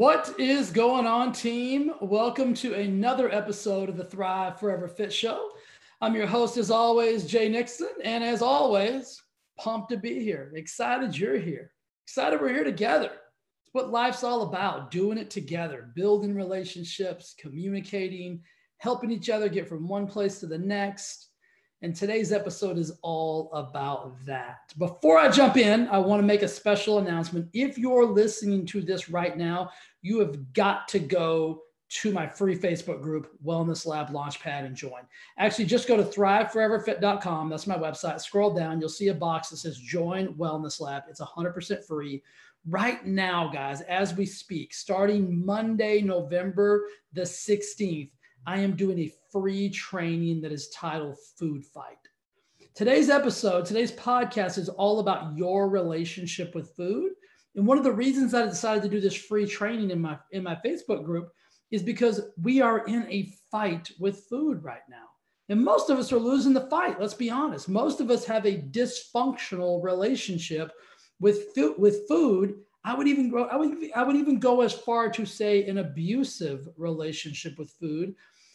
What is going on, team? Welcome to another episode of the Thrive Forever Fit Show. I'm your host, as always, Jay Nixon. And as always, pumped to be here. Excited you're here. Excited we're here together. It's what life's all about doing it together, building relationships, communicating, helping each other get from one place to the next. And today's episode is all about that. Before I jump in, I want to make a special announcement. If you're listening to this right now, you have got to go to my free Facebook group, Wellness Lab Launchpad, and join. Actually, just go to thriveforeverfit.com. That's my website. Scroll down, you'll see a box that says Join Wellness Lab. It's 100% free. Right now, guys, as we speak, starting Monday, November the 16th, I am doing a free training that is titled Food Fight. Today's episode, today's podcast is all about your relationship with food. And one of the reasons I decided to do this free training in my in my Facebook group is because we are in a fight with food right now. And most of us are losing the fight. Let's be honest. Most of us have a dysfunctional relationship with food, with food. I would even go I would I would even go as far to say an abusive relationship with food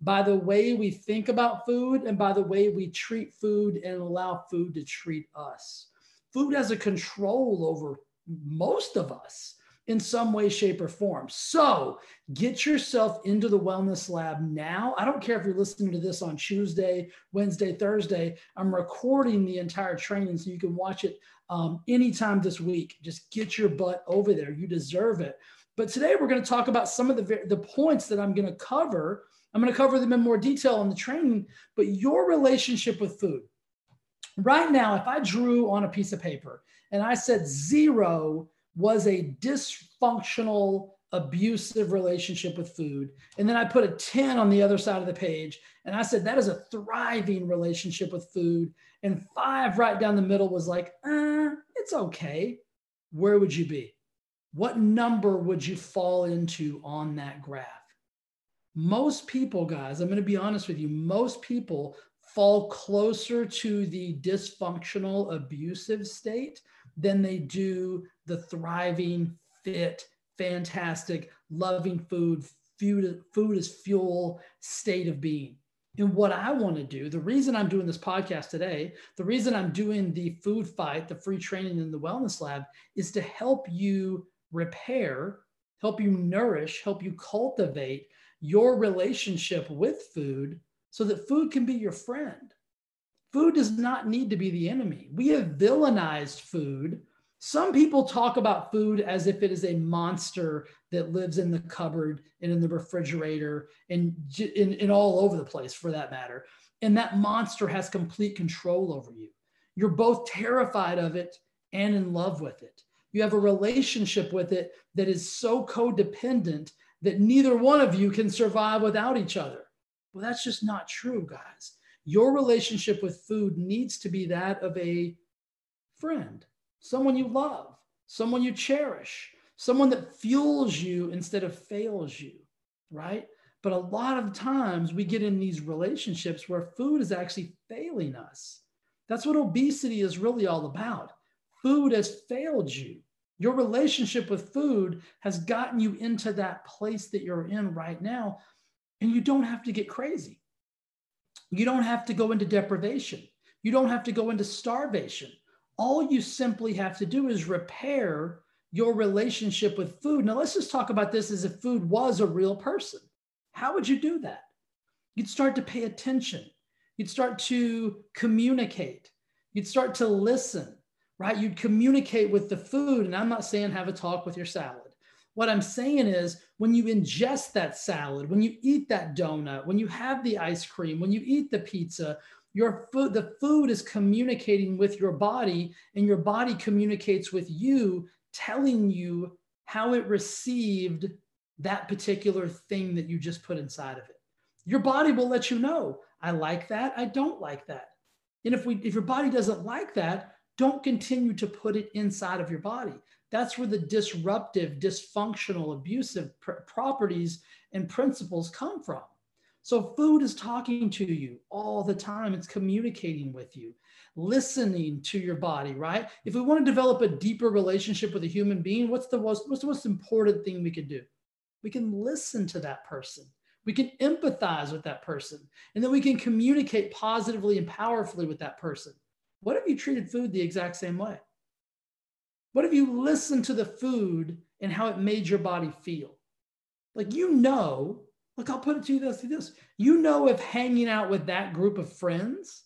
by the way we think about food and by the way we treat food and allow food to treat us. Food has a control over most of us in some way, shape, or form. So get yourself into the wellness lab now. I don't care if you're listening to this on Tuesday, Wednesday, Thursday. I'm recording the entire training so you can watch it um, anytime this week. Just get your butt over there. You deserve it. But today we're going to talk about some of the, the points that I'm going to cover I'm going to cover them in more detail in the training, but your relationship with food. Right now, if I drew on a piece of paper and I said zero was a dysfunctional, abusive relationship with food, and then I put a 10 on the other side of the page and I said that is a thriving relationship with food, and five right down the middle was like, uh, it's okay. Where would you be? What number would you fall into on that graph? most people, guys, I'm going to be honest with you, most people fall closer to the dysfunctional, abusive state than they do the thriving, fit, fantastic, loving food, food, food is fuel state of being. And what I want to do, the reason I'm doing this podcast today, the reason I'm doing the food fight, the free training in the wellness lab is to help you repair, help you nourish, help you cultivate your relationship with food so that food can be your friend. Food does not need to be the enemy. We have villainized food. Some people talk about food as if it is a monster that lives in the cupboard and in the refrigerator and in, in all over the place for that matter. And that monster has complete control over you. You're both terrified of it and in love with it. You have a relationship with it that is so codependent that neither one of you can survive without each other. Well, that's just not true, guys. Your relationship with food needs to be that of a friend, someone you love, someone you cherish, someone that fuels you instead of fails you, right? But a lot of times we get in these relationships where food is actually failing us. That's what obesity is really all about. Food has failed you. Your relationship with food has gotten you into that place that you're in right now. And you don't have to get crazy. You don't have to go into deprivation. You don't have to go into starvation. All you simply have to do is repair your relationship with food. Now, let's just talk about this as if food was a real person. How would you do that? You'd start to pay attention. You'd start to communicate. You'd start to listen right? You'd communicate with the food. And I'm not saying have a talk with your salad. What I'm saying is when you ingest that salad, when you eat that donut, when you have the ice cream, when you eat the pizza, your food, the food is communicating with your body, and your body communicates with you, telling you how it received that particular thing that you just put inside of it. Your body will let you know, I like that, I don't like that. And if we if your body doesn't like that, don't continue to put it inside of your body. That's where the disruptive, dysfunctional, abusive pr- properties and principles come from. So, food is talking to you all the time, it's communicating with you, listening to your body, right? If we want to develop a deeper relationship with a human being, what's the most, what's the most important thing we could do? We can listen to that person. We can empathize with that person. And then we can communicate positively and powerfully with that person. What if you treated food the exact same way? What if you listened to the food and how it made your body feel? Like you know, look, I'll put it to you this, this. You know if hanging out with that group of friends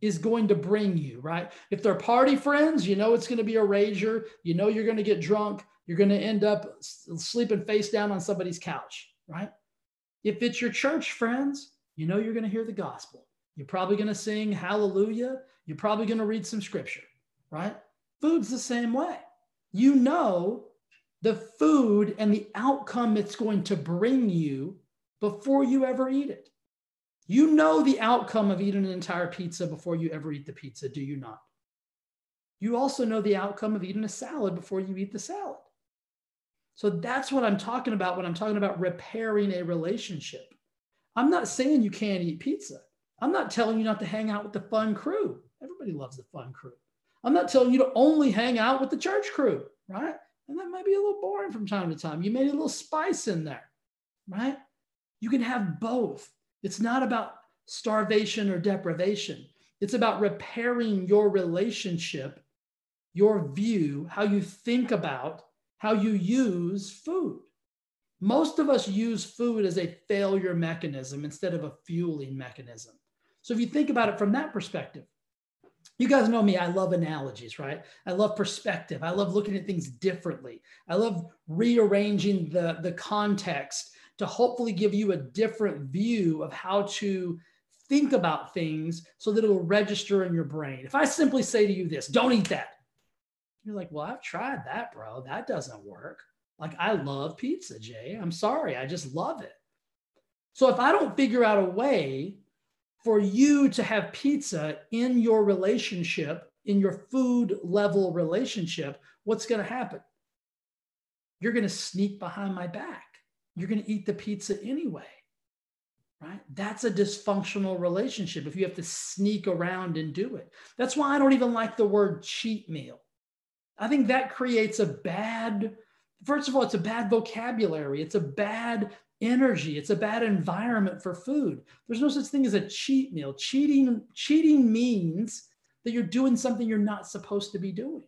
is going to bring you, right? If they're party friends, you know it's going to be a rager. You know you're going to get drunk. You're going to end up sleeping face down on somebody's couch, right? If it's your church friends, you know you're going to hear the gospel. You're probably going to sing hallelujah. You're probably going to read some scripture, right? Food's the same way. You know the food and the outcome it's going to bring you before you ever eat it. You know the outcome of eating an entire pizza before you ever eat the pizza, do you not? You also know the outcome of eating a salad before you eat the salad. So that's what I'm talking about when I'm talking about repairing a relationship. I'm not saying you can't eat pizza. I'm not telling you not to hang out with the fun crew. Everybody loves the fun crew. I'm not telling you to only hang out with the church crew, right? And that might be a little boring from time to time. You need a little spice in there, right? You can have both. It's not about starvation or deprivation. It's about repairing your relationship, your view, how you think about, how you use food. Most of us use food as a failure mechanism instead of a fueling mechanism. So if you think about it from that perspective, you guys know me. I love analogies, right? I love perspective. I love looking at things differently. I love rearranging the, the context to hopefully give you a different view of how to think about things so that it'll register in your brain. If I simply say to you this, don't eat that, you're like, well, I've tried that, bro. That doesn't work. Like, I love pizza, Jay. I'm sorry. I just love it. So if I don't figure out a way for you to have pizza in your relationship, in your food level relationship, what's going to happen? You're going to sneak behind my back. You're going to eat the pizza anyway. Right? That's a dysfunctional relationship if you have to sneak around and do it. That's why I don't even like the word cheat meal. I think that creates a bad, first of all, it's a bad vocabulary. It's a bad energy. It's a bad environment for food. There's no such thing as a cheat meal. Cheating, cheating means that you're doing something you're not supposed to be doing.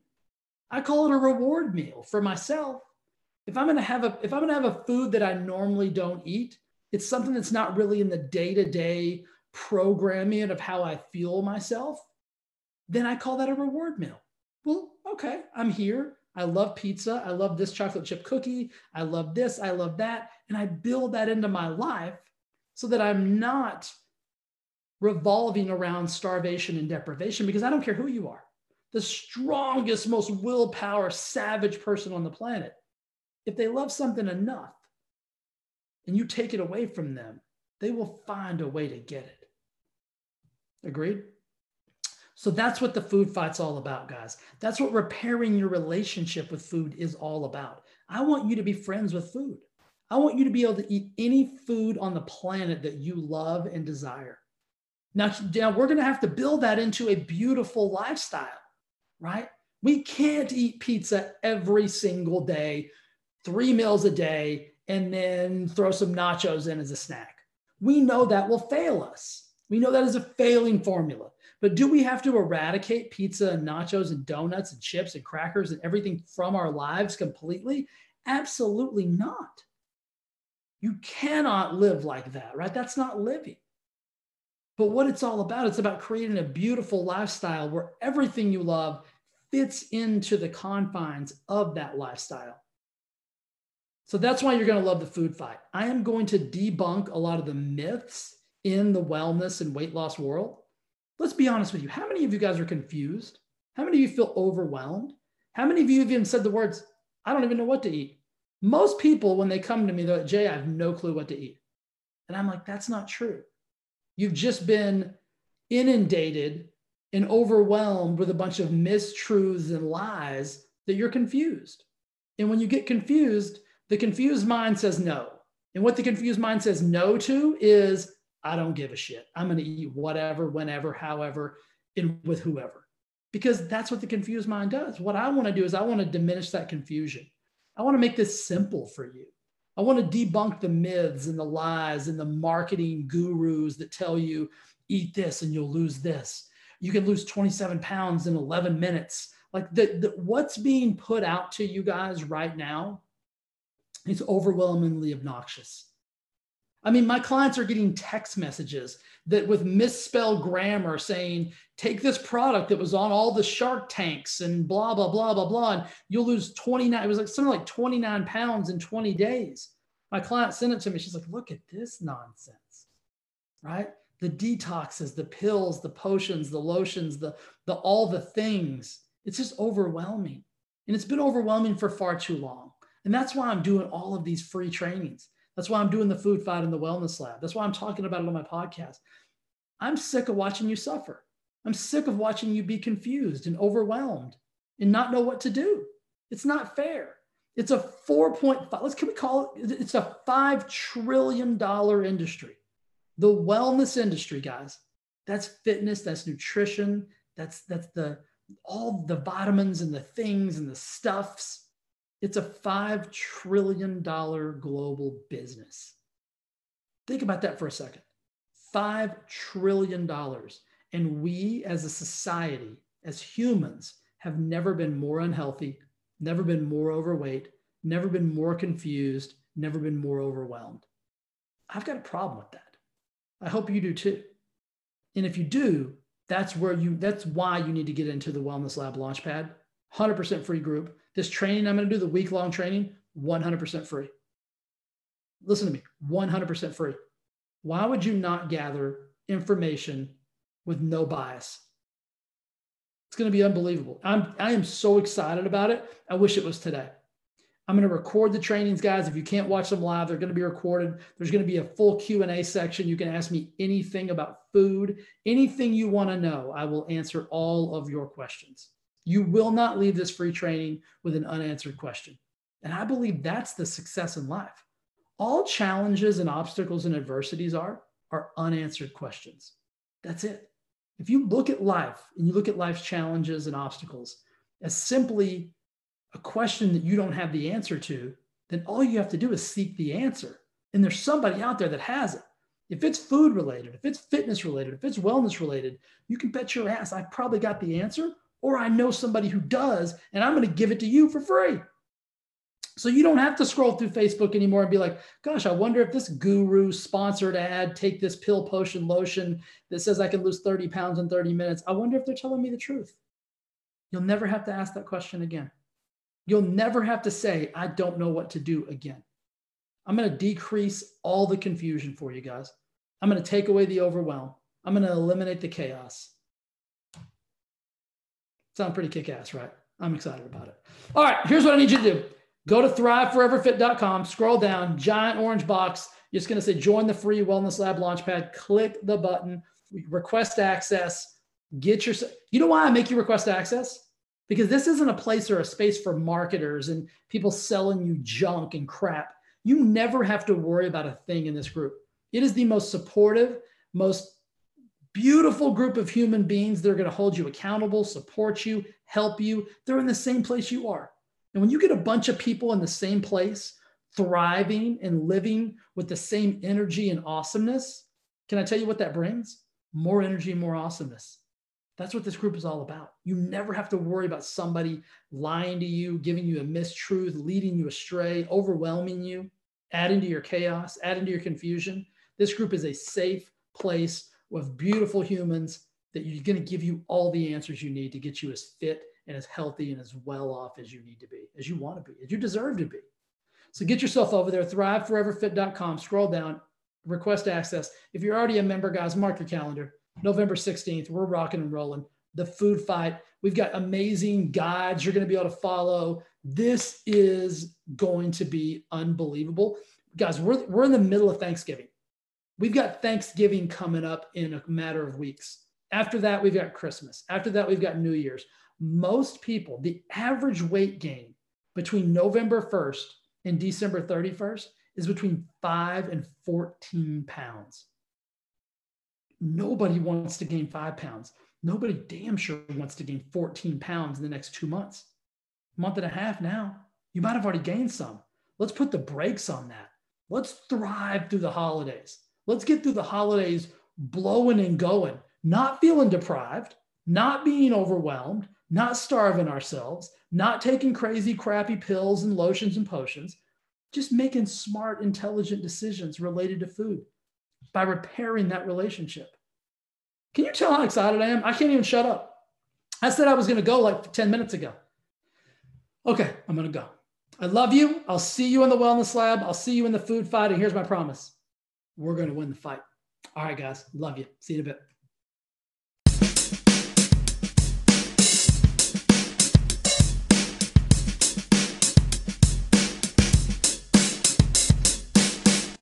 I call it a reward meal for myself. If I'm gonna have a if I'm gonna have a food that I normally don't eat, it's something that's not really in the day-to-day programming of how I feel myself, then I call that a reward meal. Well, okay, I'm here. I love pizza. I love this chocolate chip cookie. I love this. I love that. And I build that into my life so that I'm not revolving around starvation and deprivation because I don't care who you are. The strongest, most willpower, savage person on the planet, if they love something enough and you take it away from them, they will find a way to get it. Agreed? So that's what the food fight's all about, guys. That's what repairing your relationship with food is all about. I want you to be friends with food. I want you to be able to eat any food on the planet that you love and desire. Now, now we're going to have to build that into a beautiful lifestyle, right? We can't eat pizza every single day, three meals a day, and then throw some nachos in as a snack. We know that will fail us. We know that is a failing formula. But do we have to eradicate pizza and nachos and donuts and chips and crackers and everything from our lives completely? Absolutely not. You cannot live like that, right? That's not living. But what it's all about, it's about creating a beautiful lifestyle where everything you love fits into the confines of that lifestyle. So that's why you're going to love the food fight. I am going to debunk a lot of the myths in the wellness and weight loss world let's be honest with you. How many of you guys are confused? How many of you feel overwhelmed? How many of you have even said the words, I don't even know what to eat? Most people, when they come to me, they're like, Jay, I have no clue what to eat. And I'm like, that's not true. You've just been inundated and overwhelmed with a bunch of mistruths and lies that you're confused. And when you get confused, the confused mind says no. And what the confused mind says no to is I don't give a shit. I'm going to eat whatever, whenever, however, and with whoever. Because that's what the confused mind does. What I want to do is I want to diminish that confusion. I want to make this simple for you. I want to debunk the myths and the lies and the marketing gurus that tell you eat this and you'll lose this. You can lose 27 pounds in 11 minutes. Like the, the what's being put out to you guys right now is overwhelmingly obnoxious. I mean, my clients are getting text messages that with misspelled grammar saying, take this product that was on all the shark tanks and blah, blah, blah, blah, blah. And you'll lose 29, it was like something like 29 pounds in 20 days. My client sent it to me. She's like, look at this nonsense, right? The detoxes, the pills, the potions, the lotions, the, the all the things. It's just overwhelming. And it's been overwhelming for far too long. And that's why I'm doing all of these free trainings. That's why I'm doing the food fight in the wellness lab. That's why I'm talking about it on my podcast. I'm sick of watching you suffer. I'm sick of watching you be confused and overwhelmed and not know what to do. It's not fair. It's a 4.5, let's can we call it it's a 5 trillion dollar industry. The wellness industry, guys. That's fitness, that's nutrition, that's that's the all the vitamins and the things and the stuffs. It's a $5 trillion global business. Think about that for a second. $5 trillion. And we as a society, as humans, have never been more unhealthy, never been more overweight, never been more confused, never been more overwhelmed. I've got a problem with that. I hope you do too. And if you do, that's where you that's why you need to get into the Wellness Lab Launchpad. 100% free group. This training I'm going to do, the week long training, 100% free. Listen to me, 100% free. Why would you not gather information with no bias? It's going to be unbelievable. I'm I am so excited about it. I wish it was today. I'm going to record the trainings, guys. If you can't watch them live, they're going to be recorded. There's going to be a full Q&A section. You can ask me anything about food, anything you want to know. I will answer all of your questions. You will not leave this free training with an unanswered question. And I believe that's the success in life. All challenges and obstacles and adversities are are unanswered questions. That's it. If you look at life and you look at life's challenges and obstacles as simply a question that you don't have the answer to, then all you have to do is seek the answer. And there's somebody out there that has it. If it's food related, if it's fitness related, if it's wellness related, you can bet your ass I probably got the answer, or I know somebody who does, and I'm going to give it to you for free. So you don't have to scroll through Facebook anymore and be like, gosh, I wonder if this guru sponsored ad, take this pill potion lotion that says I can lose 30 pounds in 30 minutes. I wonder if they're telling me the truth. You'll never have to ask that question again. You'll never have to say, I don't know what to do again. I'm going to decrease all the confusion for you guys. I'm going to take away the overwhelm. I'm going to eliminate the chaos. Sound pretty kick ass, right? I'm excited about it. All right, here's what I need you to do go to thriveforeverfit.com, scroll down, giant orange box. You're just going to say join the free Wellness Lab Launchpad. Click the button, request access. Get your, you know why I make you request access? because this isn't a place or a space for marketers and people selling you junk and crap. You never have to worry about a thing in this group. It is the most supportive, most beautiful group of human beings that are going to hold you accountable, support you, help you. They're in the same place you are. And when you get a bunch of people in the same place, thriving and living with the same energy and awesomeness, can I tell you what that brings? More energy more awesomeness. That's what this group is all about. You never have to worry about somebody lying to you, giving you a mistruth, leading you astray, overwhelming you, adding to your chaos, adding to your confusion. This group is a safe place with beautiful humans that you're going to give you all the answers you need to get you as fit and as healthy and as well off as you need to be, as you want to be, as you deserve to be. So get yourself over there, thriveforeverfit.com, scroll down, request access. If you're already a member, guys, mark your calendar. November 16th, we're rocking and rolling. The food fight. We've got amazing guides you're going to be able to follow. This is going to be unbelievable. Guys, we're, we're in the middle of Thanksgiving. We've got Thanksgiving coming up in a matter of weeks. After that, we've got Christmas. After that, we've got New Year's. Most people, the average weight gain between November 1st and December 31st is between five and 14 pounds. Nobody wants to gain five pounds. Nobody damn sure wants to gain 14 pounds in the next two months. Month and a half now. You might have already gained some. Let's put the brakes on that. Let's thrive through the holidays. Let's get through the holidays blowing and going, not feeling deprived, not being overwhelmed, not starving ourselves, not taking crazy, crappy pills and lotions and potions, just making smart, intelligent decisions related to food by repairing that relationship. Can you tell how excited I am? I can't even shut up. I said I was going to go like 10 minutes ago. Okay, I'm going to go. I love you. I'll see you in the wellness lab. I'll see you in the food fight. And here's my promise we're going to win the fight. All right, guys. Love you. See you in a bit.